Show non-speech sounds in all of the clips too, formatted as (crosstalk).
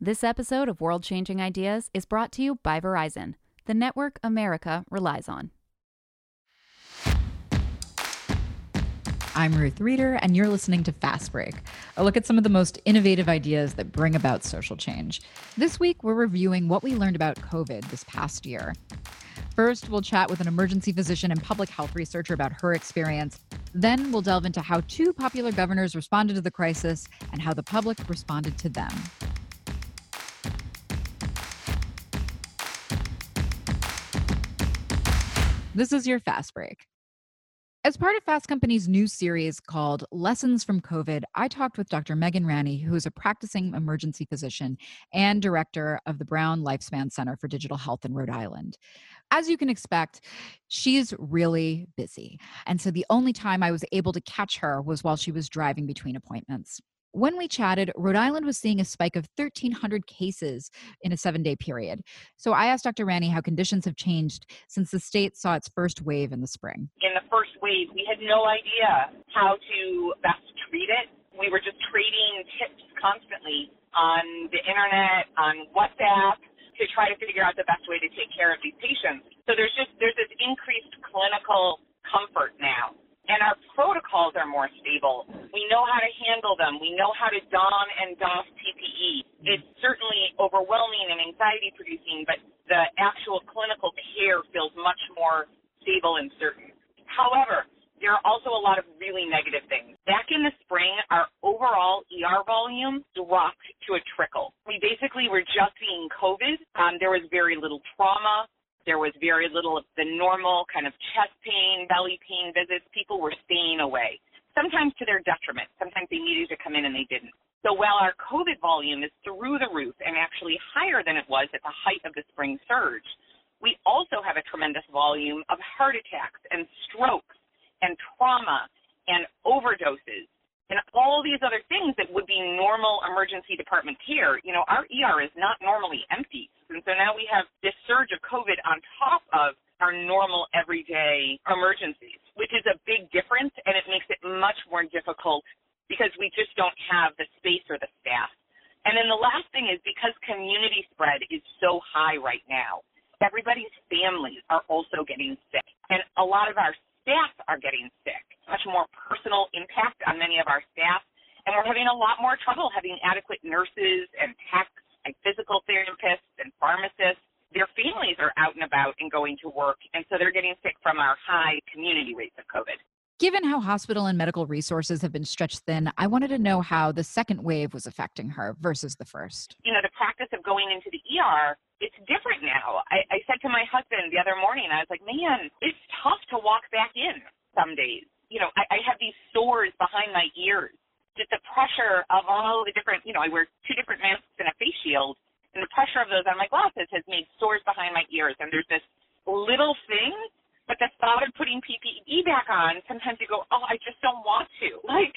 This episode of World Changing Ideas is brought to you by Verizon, the network America relies on. I'm Ruth Reader, and you're listening to Fast Break, a look at some of the most innovative ideas that bring about social change. This week, we're reviewing what we learned about COVID this past year. First, we'll chat with an emergency physician and public health researcher about her experience. Then, we'll delve into how two popular governors responded to the crisis and how the public responded to them. This is your Fast Break. As part of Fast Company's new series called Lessons from COVID, I talked with Dr. Megan Ranney, who is a practicing emergency physician and director of the Brown Lifespan Center for Digital Health in Rhode Island. As you can expect, she's really busy. And so the only time I was able to catch her was while she was driving between appointments. When we chatted, Rhode Island was seeing a spike of 1,300 cases in a seven day period. So I asked Dr. Ranney how conditions have changed since the state saw its first wave in the spring. In the first wave, we had no idea how to best treat it. We were just trading tips constantly on the internet, on WhatsApp to try to figure out the best way to take care of these patients. So there's just there's this increased clinical comfort now and our protocols are more stable. We know how to handle them. We know how to don and doff PPE. It's certainly overwhelming and anxiety producing, but the actual clinical care feels much more stable and certain. However, there are also a lot of really negative things. Back in the spring, our overall ER volume dropped to a trickle. We basically were just seeing COVID. Um, there was very little trauma. There was very little of the normal kind of chest pain, belly pain visits. People were staying away, sometimes to their detriment. Sometimes they needed to come in and they didn't. So while our COVID volume is through the roof and actually higher than it was at the height of the spring surge, we also have a tremendous volume of heart attacks and strokes and trauma and overdoses and all these other things that would be normal emergency department care, you know, our ER is not normally empty. And so now we have this surge of COVID on top of our normal everyday emergencies, which is a big difference and it makes it much more difficult because we just don't have the space or the staff. And then the last thing is because community spread is so high right now, everybody's families are also getting sick. And a lot of our staff are getting sick, much more personal impact on many of our staff. And we're having a lot more trouble having adequate nurses and techs and physical therapists and pharmacists. Their families are out and about and going to work, and so they're getting sick from our high community rates of COVID. Given how hospital and medical resources have been stretched thin, I wanted to know how the second wave was affecting her versus the first. You know, the practice of going into the ER it's different now. I, I said to my husband the other morning, I was like, man, it's tough to walk back in some days. You know, I, I have these sores behind my ears. Just the pressure of all the different, you know, I wear two different masks and a face shield, and the pressure of those on my glasses has made sores behind my ears. And there's this little thing, but the thought of putting PPE back on, sometimes you go, oh, I just don't want to. (laughs) Like,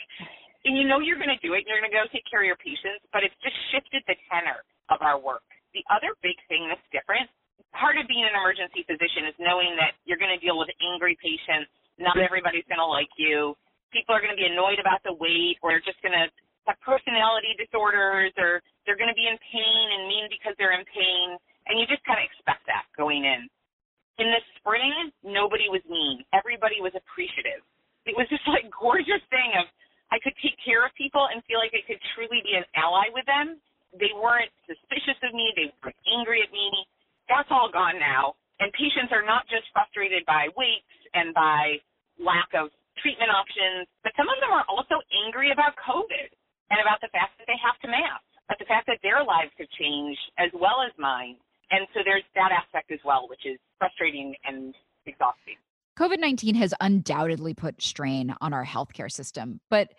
and you know you're going to do it, and you're going to go take care of your patients, but it's just shifted the tenor of our work. The other big thing that's different, part of being an emergency physician is knowing that you're going to deal with angry patients. Not everybody's going to like you. People are going to be annoyed about the wait, or they're just going to have personality disorders, or they're going to be in pain and mean because they're in pain. And you just kind of expect that going in. In the spring, nobody was mean. Everybody was appreciative. It was just like (laughs) gorgeous thing of I could take care of people and feel like I could truly be an ally with them they weren't suspicious of me. They weren't angry at me. That's all gone now. And patients are not just frustrated by waits and by lack of treatment options, but some of them are also angry about COVID and about the fact that they have to mask, but the fact that their lives have changed as well as mine. And so there's that aspect as well, which is frustrating and exhausting. COVID 19 has undoubtedly put strain on our healthcare system, but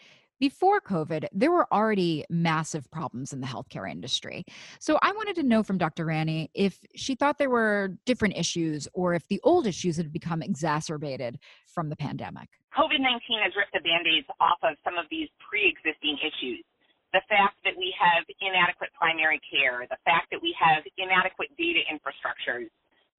before COVID, there were already massive problems in the healthcare industry. So I wanted to know from Dr. Ranney if she thought there were different issues or if the old issues had become exacerbated from the pandemic. COVID 19 has ripped the band aids off of some of these pre existing issues. The fact that we have inadequate primary care, the fact that we have inadequate data infrastructures,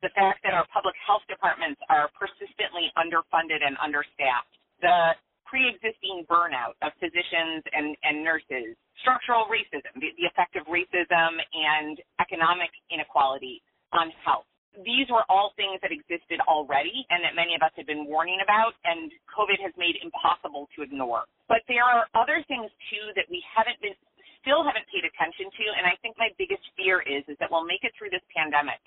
the fact that our public health departments are persistently underfunded and understaffed, the pre-existing burnout of physicians and, and nurses, structural racism, the, the effect of racism and economic inequality on health. These were all things that existed already and that many of us had been warning about, and COVID has made impossible to ignore. But there are other things too that we haven't been, still haven't paid attention to, and I think my biggest fear is is that we'll make it through this pandemic,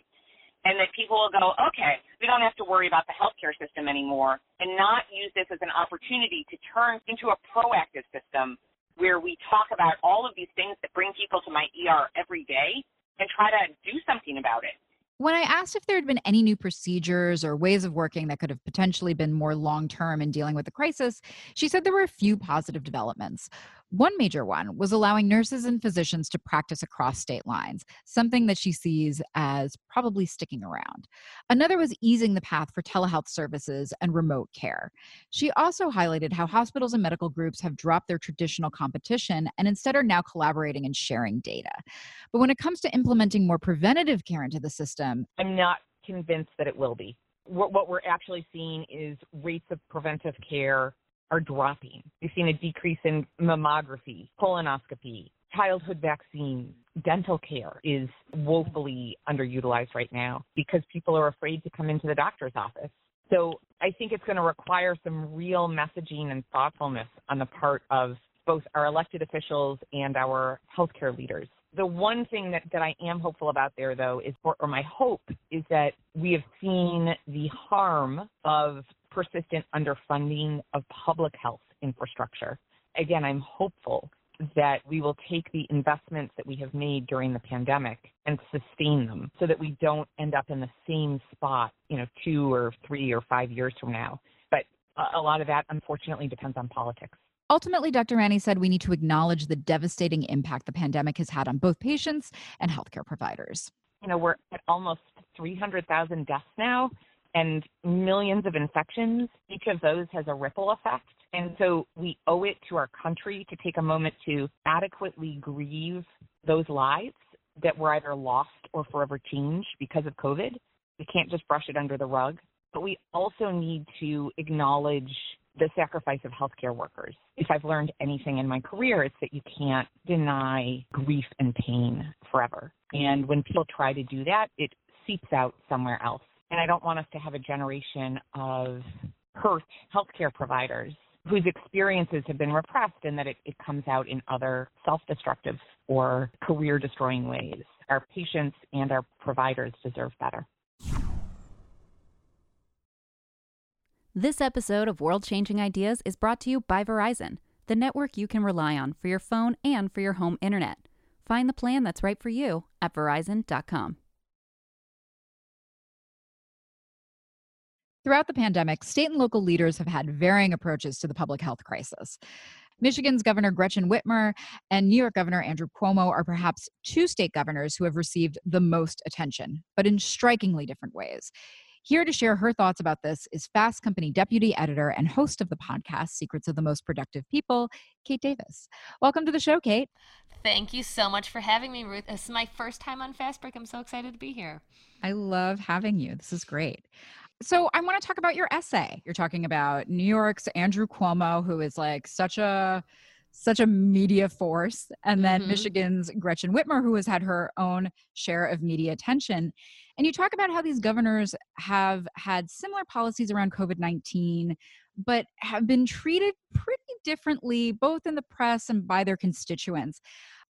and that people will go, okay, we don't have to worry about the healthcare system anymore, and not use this as an opportunity to turn into a proactive system where we talk about all of these things that bring people to my ER every day and try to do something about it. When I asked if there had been any new procedures or ways of working that could have potentially been more long term in dealing with the crisis, she said there were a few positive developments. One major one was allowing nurses and physicians to practice across state lines, something that she sees as probably sticking around. Another was easing the path for telehealth services and remote care. She also highlighted how hospitals and medical groups have dropped their traditional competition and instead are now collaborating and sharing data. But when it comes to implementing more preventative care into the system, I'm not convinced that it will be. What we're actually seeing is rates of preventive care are dropping. We've seen a decrease in mammography, colonoscopy, childhood vaccines, dental care is woefully underutilized right now because people are afraid to come into the doctor's office. So I think it's going to require some real messaging and thoughtfulness on the part of both our elected officials and our healthcare leaders. The one thing that, that I am hopeful about there, though, is, or, or my hope is that we have seen the harm of persistent underfunding of public health infrastructure. Again, I'm hopeful that we will take the investments that we have made during the pandemic and sustain them so that we don't end up in the same spot, you know, two or three or five years from now. But a lot of that, unfortunately, depends on politics. Ultimately, Dr. Ranney said we need to acknowledge the devastating impact the pandemic has had on both patients and healthcare providers. You know, we're at almost 300,000 deaths now and millions of infections, each of those has a ripple effect. And so we owe it to our country to take a moment to adequately grieve those lives that were either lost or forever changed because of COVID. We can't just brush it under the rug. But we also need to acknowledge the sacrifice of healthcare workers. If I've learned anything in my career, it's that you can't deny grief and pain forever. And when people try to do that, it seeps out somewhere else. And I don't want us to have a generation of hurt healthcare providers whose experiences have been repressed and that it, it comes out in other self destructive or career destroying ways. Our patients and our providers deserve better. This episode of World Changing Ideas is brought to you by Verizon, the network you can rely on for your phone and for your home internet. Find the plan that's right for you at verizon.com. Throughout the pandemic, state and local leaders have had varying approaches to the public health crisis. Michigan's Governor Gretchen Whitmer and New York Governor Andrew Cuomo are perhaps two state governors who have received the most attention, but in strikingly different ways. Here to share her thoughts about this is Fast Company deputy editor and host of the podcast Secrets of the Most Productive People, Kate Davis. Welcome to the show, Kate. Thank you so much for having me, Ruth. This is my first time on Fast Break. I'm so excited to be here. I love having you. This is great. So I want to talk about your essay. You're talking about New York's Andrew Cuomo, who is like such a such a media force, and then mm-hmm. Michigan's Gretchen Whitmer, who has had her own share of media attention. And you talk about how these governors have had similar policies around COVID 19, but have been treated pretty differently, both in the press and by their constituents.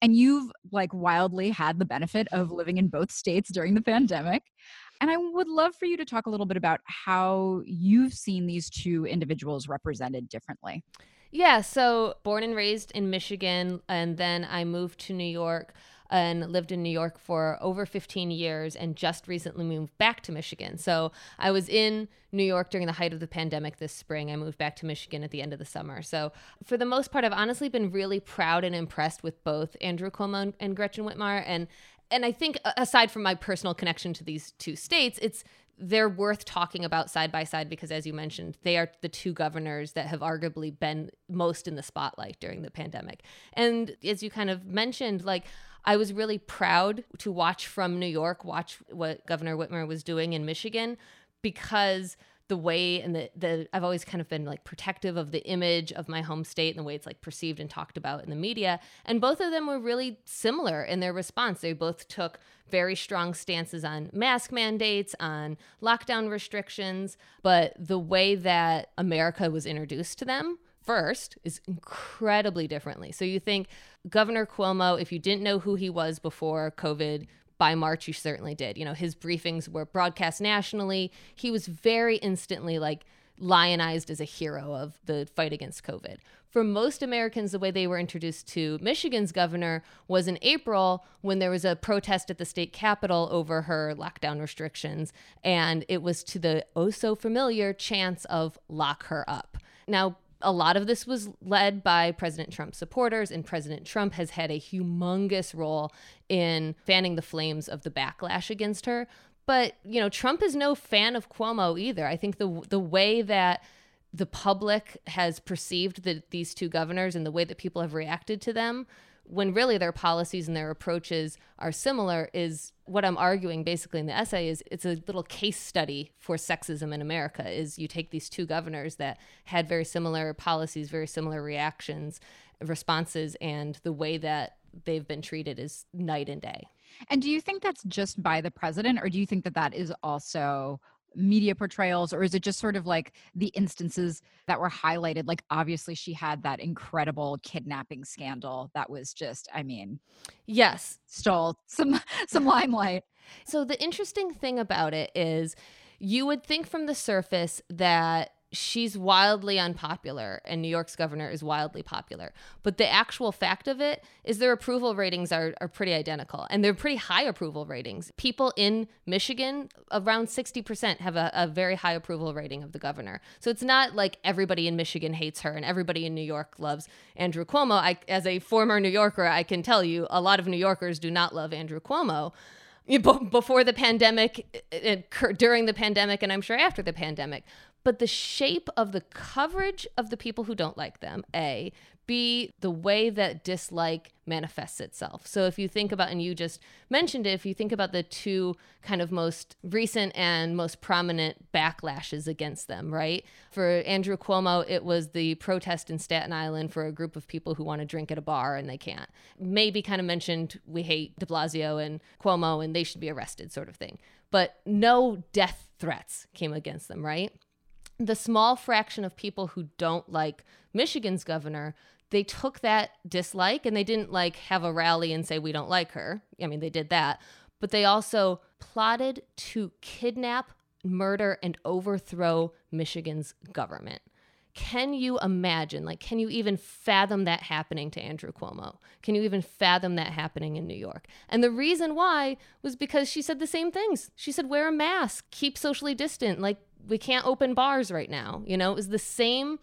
And you've like wildly had the benefit of living in both states during the pandemic. And I would love for you to talk a little bit about how you've seen these two individuals represented differently. Yeah, so born and raised in Michigan, and then I moved to New York and lived in New York for over 15 years and just recently moved back to Michigan. So I was in New York during the height of the pandemic this spring. I moved back to Michigan at the end of the summer. So for the most part, I've honestly been really proud and impressed with both Andrew Cuomo and Gretchen Whitmer and and I think aside from my personal connection to these two states, it's they're worth talking about side by side because as you mentioned, they are the two governors that have arguably been most in the spotlight during the pandemic. And as you kind of mentioned, like I was really proud to watch from New York, watch what Governor Whitmer was doing in Michigan because the way and the, the I've always kind of been like protective of the image of my home state and the way it's like perceived and talked about in the media. And both of them were really similar in their response. They both took very strong stances on mask mandates, on lockdown restrictions, but the way that America was introduced to them first is incredibly differently. So you think Governor Cuomo, if you didn't know who he was before COVID, by March, he certainly did. You know, his briefings were broadcast nationally. He was very instantly like lionized as a hero of the fight against COVID. For most Americans, the way they were introduced to Michigan's governor was in April when there was a protest at the state capitol over her lockdown restrictions. And it was to the oh so familiar chants of lock her up. Now, a lot of this was led by President Trump supporters, and President Trump has had a humongous role in fanning the flames of the backlash against her. But, you know, Trump is no fan of Cuomo either. I think the the way that the public has perceived the, these two governors and the way that people have reacted to them when really their policies and their approaches are similar is what i'm arguing basically in the essay is it's a little case study for sexism in america is you take these two governors that had very similar policies very similar reactions responses and the way that they've been treated is night and day. And do you think that's just by the president or do you think that that is also media portrayals or is it just sort of like the instances that were highlighted? Like obviously she had that incredible kidnapping scandal that was just i mean yes. stole some (laughs) some limelight. So the interesting thing about it is you would think from the surface that she's wildly unpopular and New York's governor is wildly popular. But the actual fact of it is their approval ratings are, are pretty identical and they're pretty high approval ratings. People in Michigan, around 60%, have a, a very high approval rating of the governor. So it's not like everybody in Michigan hates her and everybody in New York loves Andrew Cuomo. I, as a former New Yorker, I can tell you a lot of New Yorkers do not love Andrew Cuomo before the pandemic, uh, uh, during the pandemic, and I'm sure after the pandemic but the shape of the coverage of the people who don't like them, A, B, the way that dislike manifests itself. So if you think about, and you just mentioned it, if you think about the two kind of most recent and most prominent backlashes against them, right? For Andrew Cuomo, it was the protest in Staten Island for a group of people who want to drink at a bar and they can't. Maybe kind of mentioned we hate de Blasio and Cuomo and they should be arrested, sort of thing. But no death threats came against them, right? The small fraction of people who don't like Michigan's governor, they took that dislike and they didn't like have a rally and say, we don't like her. I mean, they did that. But they also plotted to kidnap, murder, and overthrow Michigan's government. Can you imagine? Like, can you even fathom that happening to Andrew Cuomo? Can you even fathom that happening in New York? And the reason why was because she said the same things. She said, wear a mask, keep socially distant, like, we can't open bars right now. You know, it was the same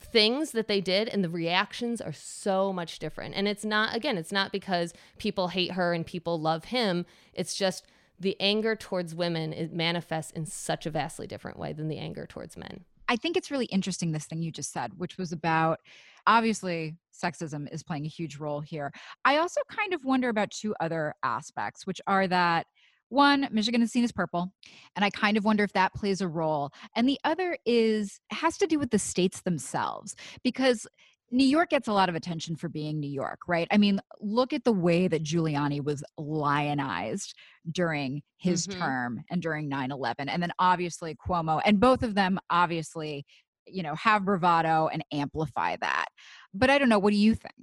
things that they did and the reactions are so much different. And it's not again, it's not because people hate her and people love him. It's just the anger towards women it manifests in such a vastly different way than the anger towards men. I think it's really interesting this thing you just said, which was about obviously sexism is playing a huge role here. I also kind of wonder about two other aspects, which are that one, Michigan is seen as purple, and I kind of wonder if that plays a role. And the other is has to do with the states themselves because New York gets a lot of attention for being New York, right? I mean, look at the way that Giuliani was lionized during his mm-hmm. term and during 9 11. And then obviously Cuomo, and both of them obviously, you know, have bravado and amplify that. But I don't know. What do you think?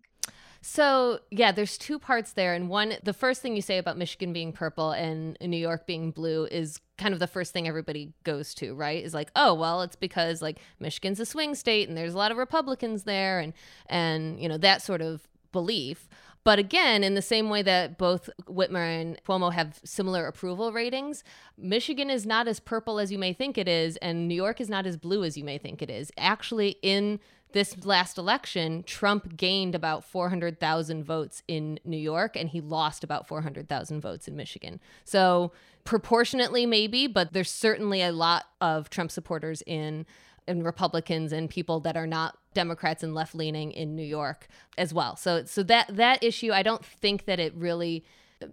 So, yeah, there's two parts there. And one, the first thing you say about Michigan being purple and New York being blue is kind of the first thing everybody goes to, right? Is like, oh, well, it's because like Michigan's a swing state and there's a lot of Republicans there and and you know, that sort of belief. But again, in the same way that both Whitmer and Cuomo have similar approval ratings, Michigan is not as purple as you may think it is, and New York is not as blue as you may think it is. Actually, in this last election, Trump gained about 400,000 votes in New York and he lost about 400,000 votes in Michigan. So, proportionately, maybe, but there's certainly a lot of Trump supporters in. And Republicans and people that are not Democrats and left leaning in New York as well. So, so that that issue, I don't think that it really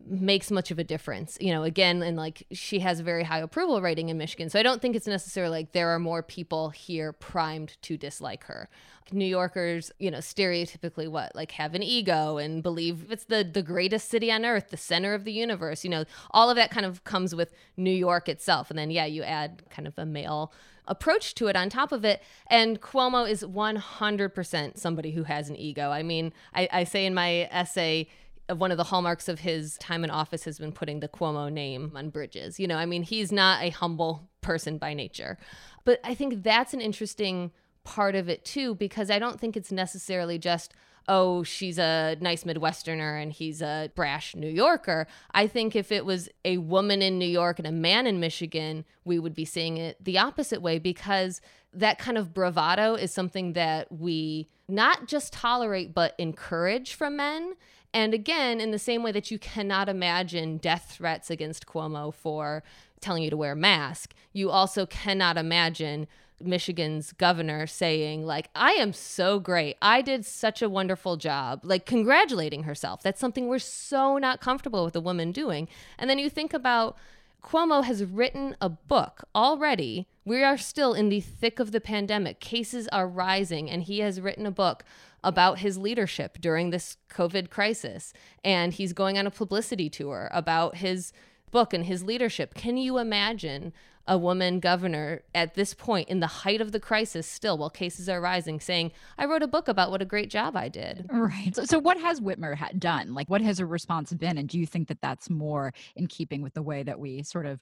makes much of a difference. You know, again, and like she has a very high approval rating in Michigan. So I don't think it's necessarily like there are more people here primed to dislike her. New Yorkers, you know, stereotypically what like have an ego and believe it's the the greatest city on earth, the center of the universe. You know, all of that kind of comes with New York itself, and then yeah, you add kind of a male approach to it on top of it. And Cuomo is 100% somebody who has an ego. I mean, I, I say in my essay, one of the hallmarks of his time in office has been putting the Cuomo name on bridges. You know, I mean, he's not a humble person by nature. But I think that's an interesting part of it too, because I don't think it's necessarily just, oh, she's a nice Midwesterner and he's a brash New Yorker. I think if it was a woman in New York and a man in Michigan, we would be seeing it the opposite way because that kind of bravado is something that we not just tolerate, but encourage from men. And again, in the same way that you cannot imagine death threats against Cuomo for telling you to wear a mask, you also cannot imagine Michigan's governor saying like I am so great. I did such a wonderful job. Like congratulating herself. That's something we're so not comfortable with a woman doing. And then you think about Cuomo has written a book already. We are still in the thick of the pandemic. Cases are rising and he has written a book about his leadership during this COVID crisis and he's going on a publicity tour about his book and his leadership. Can you imagine a woman governor at this point in the height of the crisis still while cases are rising saying i wrote a book about what a great job i did. Right. So, so what has whitmer ha- done? Like what has her response been? And do you think that that's more in keeping with the way that we sort of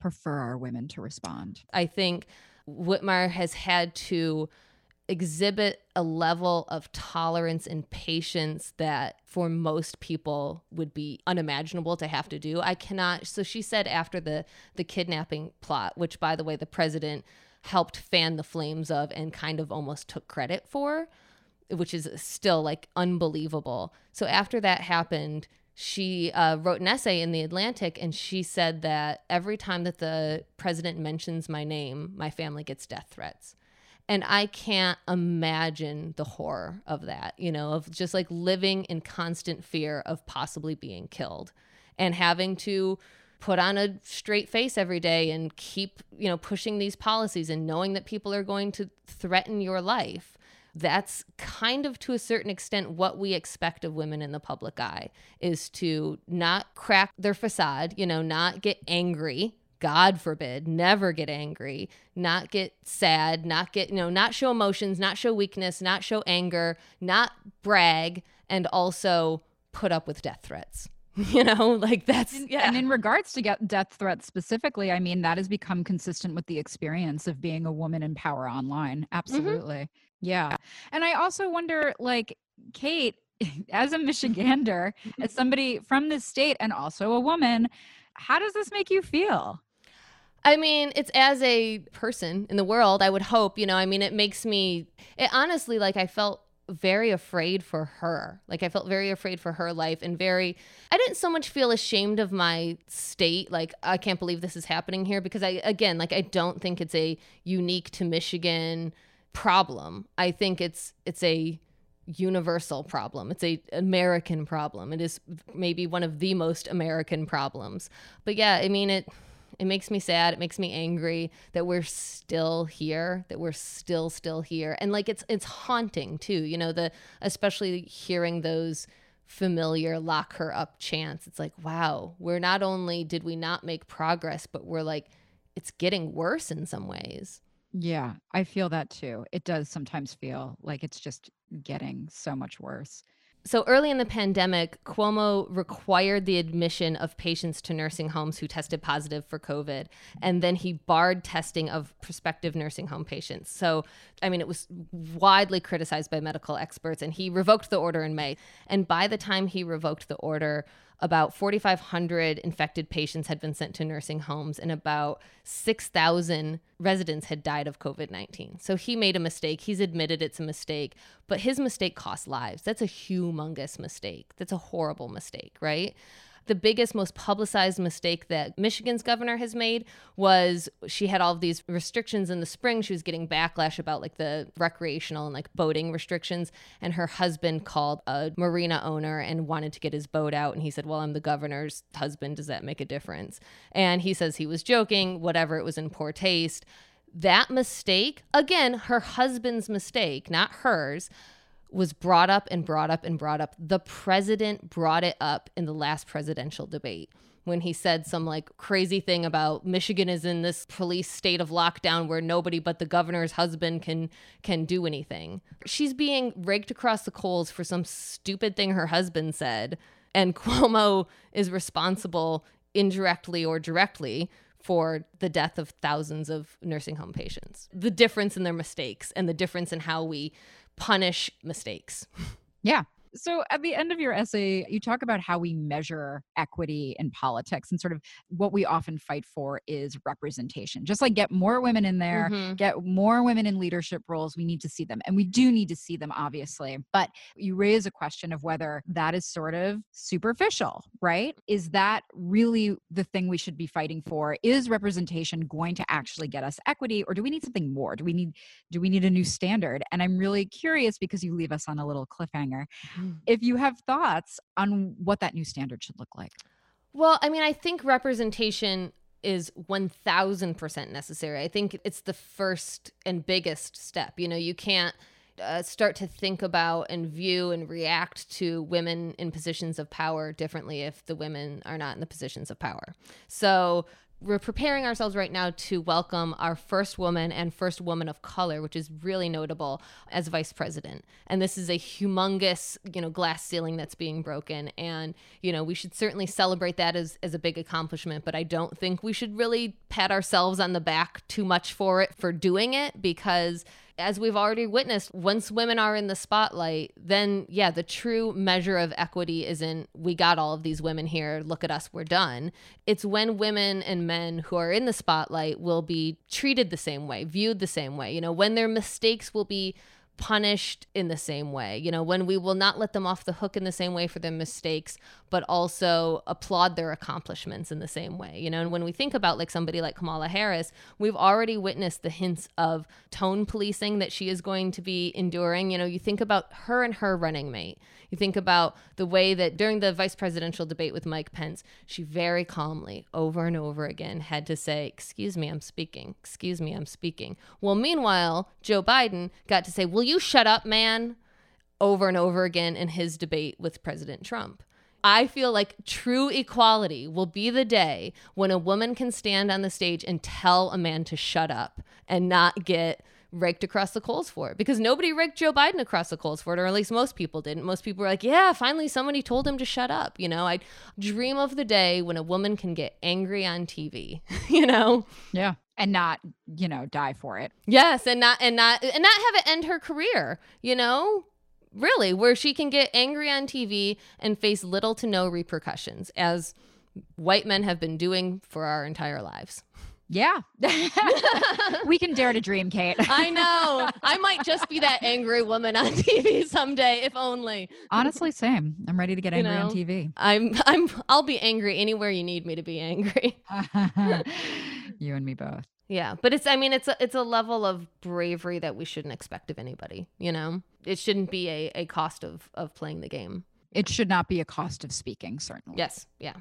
prefer our women to respond? I think whitmer has had to exhibit a level of tolerance and patience that for most people would be unimaginable to have to do. I cannot so she said after the the kidnapping plot, which by the way the president helped fan the flames of and kind of almost took credit for, which is still like unbelievable. So after that happened, she uh, wrote an essay in the Atlantic and she said that every time that the president mentions my name, my family gets death threats. And I can't imagine the horror of that, you know, of just like living in constant fear of possibly being killed and having to put on a straight face every day and keep, you know, pushing these policies and knowing that people are going to threaten your life. That's kind of to a certain extent what we expect of women in the public eye is to not crack their facade, you know, not get angry God forbid, never get angry, not get sad, not get, you know, not show emotions, not show weakness, not show anger, not brag, and also put up with death threats. (laughs) You know, like that's, yeah. And in regards to get death threats specifically, I mean, that has become consistent with the experience of being a woman in power online. Mm-hmm. Absolutely. Mm-hmm. Yeah. And I also wonder, like, Kate, (laughs) as a Michigander, as somebody from this state and also a woman, how does this make you feel? I mean, it's as a person in the world, I would hope, you know, I mean, it makes me, it honestly, like, I felt very afraid for her. Like, I felt very afraid for her life and very, I didn't so much feel ashamed of my state. Like, I can't believe this is happening here because I, again, like, I don't think it's a unique to Michigan problem. I think it's, it's a, universal problem. It's a American problem. It is maybe one of the most American problems. But yeah, I mean it it makes me sad. It makes me angry that we're still here, that we're still still here. And like it's it's haunting too, you know, the especially hearing those familiar lock her up chants. It's like, wow, we're not only did we not make progress, but we're like it's getting worse in some ways. Yeah, I feel that too. It does sometimes feel like it's just getting so much worse. So early in the pandemic, Cuomo required the admission of patients to nursing homes who tested positive for COVID. And then he barred testing of prospective nursing home patients. So, I mean, it was widely criticized by medical experts. And he revoked the order in May. And by the time he revoked the order, about 4,500 infected patients had been sent to nursing homes, and about 6,000 residents had died of COVID 19. So he made a mistake. He's admitted it's a mistake, but his mistake cost lives. That's a humongous mistake. That's a horrible mistake, right? The biggest, most publicized mistake that Michigan's governor has made was she had all of these restrictions in the spring. She was getting backlash about like the recreational and like boating restrictions. And her husband called a marina owner and wanted to get his boat out. And he said, Well, I'm the governor's husband. Does that make a difference? And he says he was joking, whatever, it was in poor taste. That mistake, again, her husband's mistake, not hers was brought up and brought up and brought up. The president brought it up in the last presidential debate when he said some like crazy thing about Michigan is in this police state of lockdown where nobody but the governor's husband can can do anything. She's being raked across the coals for some stupid thing her husband said and (laughs) Cuomo is responsible indirectly or directly for the death of thousands of nursing home patients. The difference in their mistakes and the difference in how we punish mistakes. Yeah. So at the end of your essay, you talk about how we measure equity in politics and sort of what we often fight for is representation. Just like get more women in there, mm-hmm. get more women in leadership roles, we need to see them. And we do need to see them, obviously. But you raise a question of whether that is sort of superficial, right? Is that really the thing we should be fighting for? Is representation going to actually get us equity or do we need something more? Do we need do we need a new standard? And I'm really curious because you leave us on a little cliffhanger. Mm-hmm if you have thoughts on what that new standard should look like. Well, I mean, I think representation is 1000% necessary. I think it's the first and biggest step. You know, you can't uh, start to think about and view and react to women in positions of power differently if the women are not in the positions of power. So, we're preparing ourselves right now to welcome our first woman and first woman of color, which is really notable as vice president. And this is a humongous, you know, glass ceiling that's being broken. And, you know, we should certainly celebrate that as, as a big accomplishment, but I don't think we should really pat ourselves on the back too much for it for doing it because as we've already witnessed, once women are in the spotlight, then yeah, the true measure of equity isn't we got all of these women here, look at us, we're done. It's when women and men who are in the spotlight will be treated the same way, viewed the same way. You know, when their mistakes will be punished in the same way. You know, when we will not let them off the hook in the same way for their mistakes, but also applaud their accomplishments in the same way. You know, and when we think about like somebody like Kamala Harris, we've already witnessed the hints of tone policing that she is going to be enduring. You know, you think about her and her running mate. You think about the way that during the vice presidential debate with Mike Pence, she very calmly, over and over again, had to say, Excuse me, I'm speaking. Excuse me, I'm speaking. Well, meanwhile, Joe Biden got to say, Will you shut up, man? over and over again in his debate with President Trump. I feel like true equality will be the day when a woman can stand on the stage and tell a man to shut up and not get raked across the coals for it because nobody raked Joe Biden across the coals for it, or at least most people didn't. Most people were like, yeah, finally somebody told him to shut up. You know, I dream of the day when a woman can get angry on TV, (laughs) you know? Yeah. And not, you know, die for it. Yes. And not, and not, and not have it end her career, you know? Really, where she can get angry on TV and face little to no repercussions, as white men have been doing for our entire lives. Yeah. (laughs) we can dare to dream, Kate. I know. I might just be that angry woman on TV someday, if only. Honestly, same. I'm ready to get angry you know, on TV. I'm I'm I'll be angry anywhere you need me to be angry. (laughs) you and me both. Yeah, but it's I mean it's a it's a level of bravery that we shouldn't expect of anybody, you know? It shouldn't be a, a cost of of playing the game. It should not be a cost of speaking, certainly. Yes. Yeah.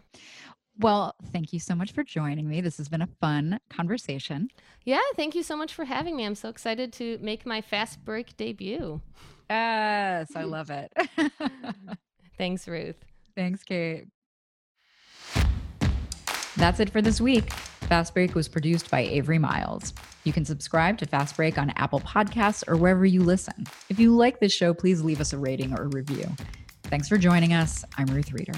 Well, thank you so much for joining me. This has been a fun conversation. Yeah, thank you so much for having me. I'm so excited to make my fast break debut. Yes, I love it. (laughs) Thanks, Ruth. Thanks, Kate. That's it for this week. Fast Break was produced by Avery Miles. You can subscribe to Fast Break on Apple Podcasts or wherever you listen. If you like this show, please leave us a rating or a review. Thanks for joining us. I'm Ruth Reader.